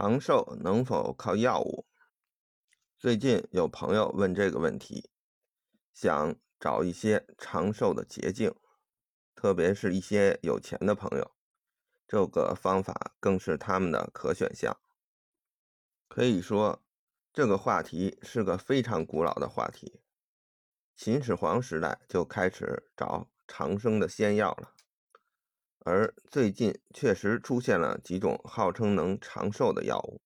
长寿能否靠药物？最近有朋友问这个问题，想找一些长寿的捷径，特别是一些有钱的朋友，这个方法更是他们的可选项。可以说，这个话题是个非常古老的话题，秦始皇时代就开始找长生的仙药了。而最近确实出现了几种号称能长寿的药物，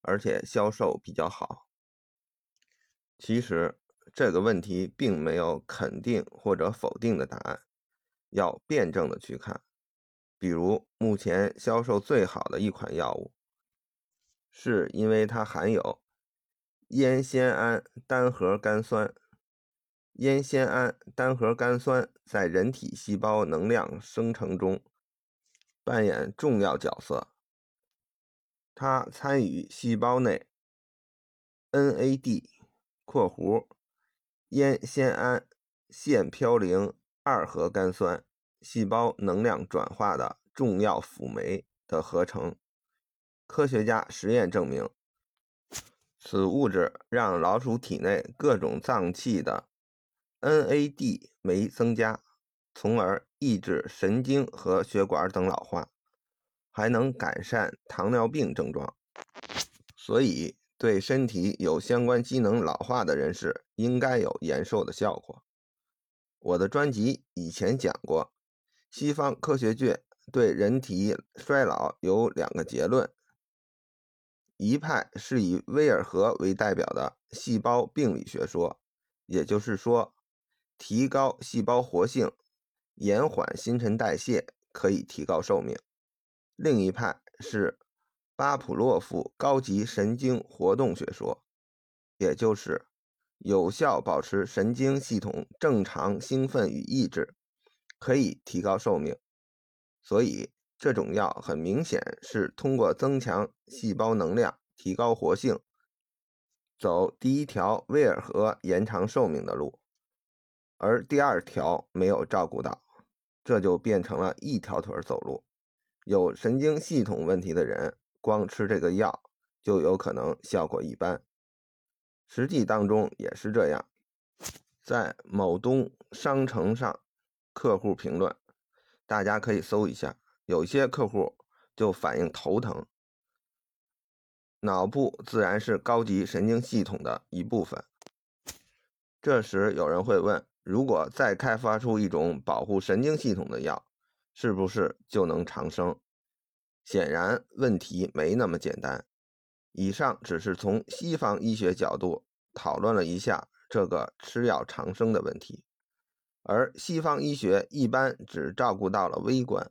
而且销售比较好。其实这个问题并没有肯定或者否定的答案，要辩证的去看。比如目前销售最好的一款药物，是因为它含有烟酰胺单核苷酸。烟酰胺单核苷酸在人体细胞能量生成中。扮演重要角色，它参与细胞内 NAD（ 括弧烟酰胺腺嘌呤二核苷酸）细胞能量转化的重要辅酶的合成。科学家实验证明，此物质让老鼠体内各种脏器的 NAD 酶增加。从而抑制神经和血管等老化，还能改善糖尿病症状。所以，对身体有相关机能老化的人士，应该有延寿的效果。我的专辑以前讲过，西方科学界对人体衰老有两个结论：一派是以威尔和为代表的细胞病理学说，也就是说，提高细胞活性。延缓新陈代谢可以提高寿命。另一派是巴甫洛夫高级神经活动学说，也就是有效保持神经系统正常兴奋与抑制，可以提高寿命。所以这种药很明显是通过增强细胞能量、提高活性，走第一条威尔和延长寿命的路。而第二条没有照顾到，这就变成了一条腿走路。有神经系统问题的人，光吃这个药就有可能效果一般。实际当中也是这样，在某东商城上，客户评论，大家可以搜一下，有些客户就反映头疼。脑部自然是高级神经系统的一部分。这时有人会问。如果再开发出一种保护神经系统的药，是不是就能长生？显然问题没那么简单。以上只是从西方医学角度讨论了一下这个吃药长生的问题，而西方医学一般只照顾到了微观，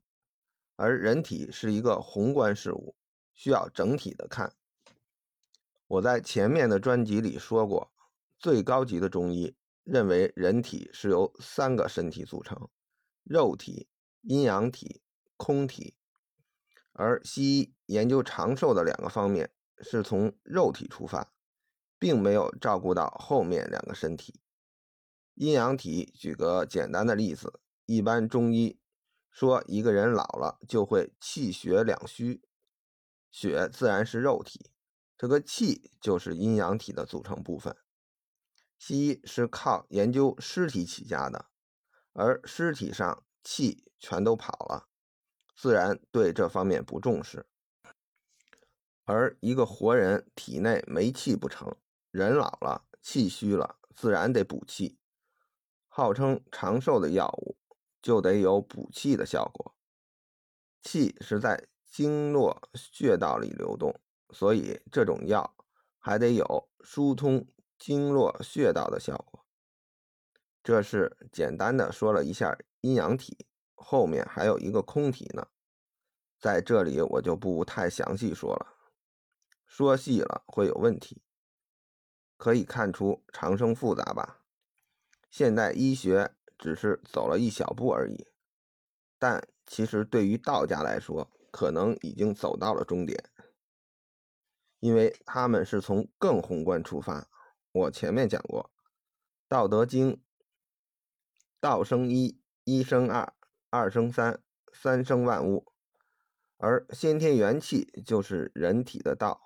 而人体是一个宏观事物，需要整体的看。我在前面的专辑里说过，最高级的中医。认为人体是由三个身体组成：肉体、阴阳体、空体。而西医研究长寿的两个方面是从肉体出发，并没有照顾到后面两个身体。阴阳体，举个简单的例子，一般中医说一个人老了就会气血两虚，血自然是肉体，这个气就是阴阳体的组成部分。西医是靠研究尸体起家的，而尸体上气全都跑了，自然对这方面不重视。而一个活人体内没气不成，人老了气虚了，自然得补气。号称长寿的药物就得有补气的效果。气是在经络穴道里流动，所以这种药还得有疏通。经络穴道的效果，这是简单的说了一下阴阳体，后面还有一个空体呢，在这里我就不太详细说了，说细了会有问题。可以看出长生复杂吧？现代医学只是走了一小步而已，但其实对于道家来说，可能已经走到了终点，因为他们是从更宏观出发。我前面讲过，《道德经》：“道生一，一生二，二生三，三生万物。”而先天元气就是人体的道，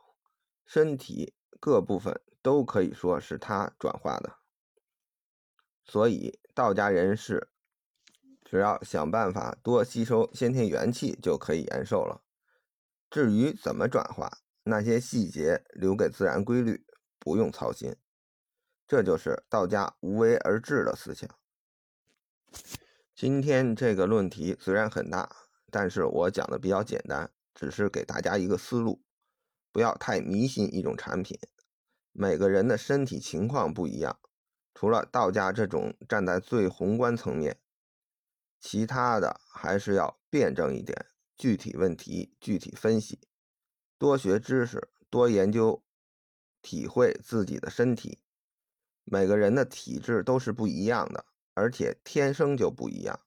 身体各部分都可以说是它转化的。所以道家人士只要想办法多吸收先天元气，就可以延寿了。至于怎么转化，那些细节留给自然规律，不用操心。这就是道家无为而治的思想。今天这个论题虽然很大。但是我讲的比较简单，只是给大家一个思路，不要太迷信一种产品。每个人的身体情况不一样，除了道家这种站在最宏观层面，其他的还是要辩证一点，具体问题具体分析，多学知识，多研究，体会自己的身体。每个人的体质都是不一样的，而且天生就不一样。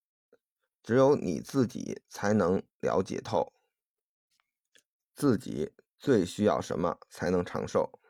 只有你自己才能了解透，自己最需要什么才能长寿。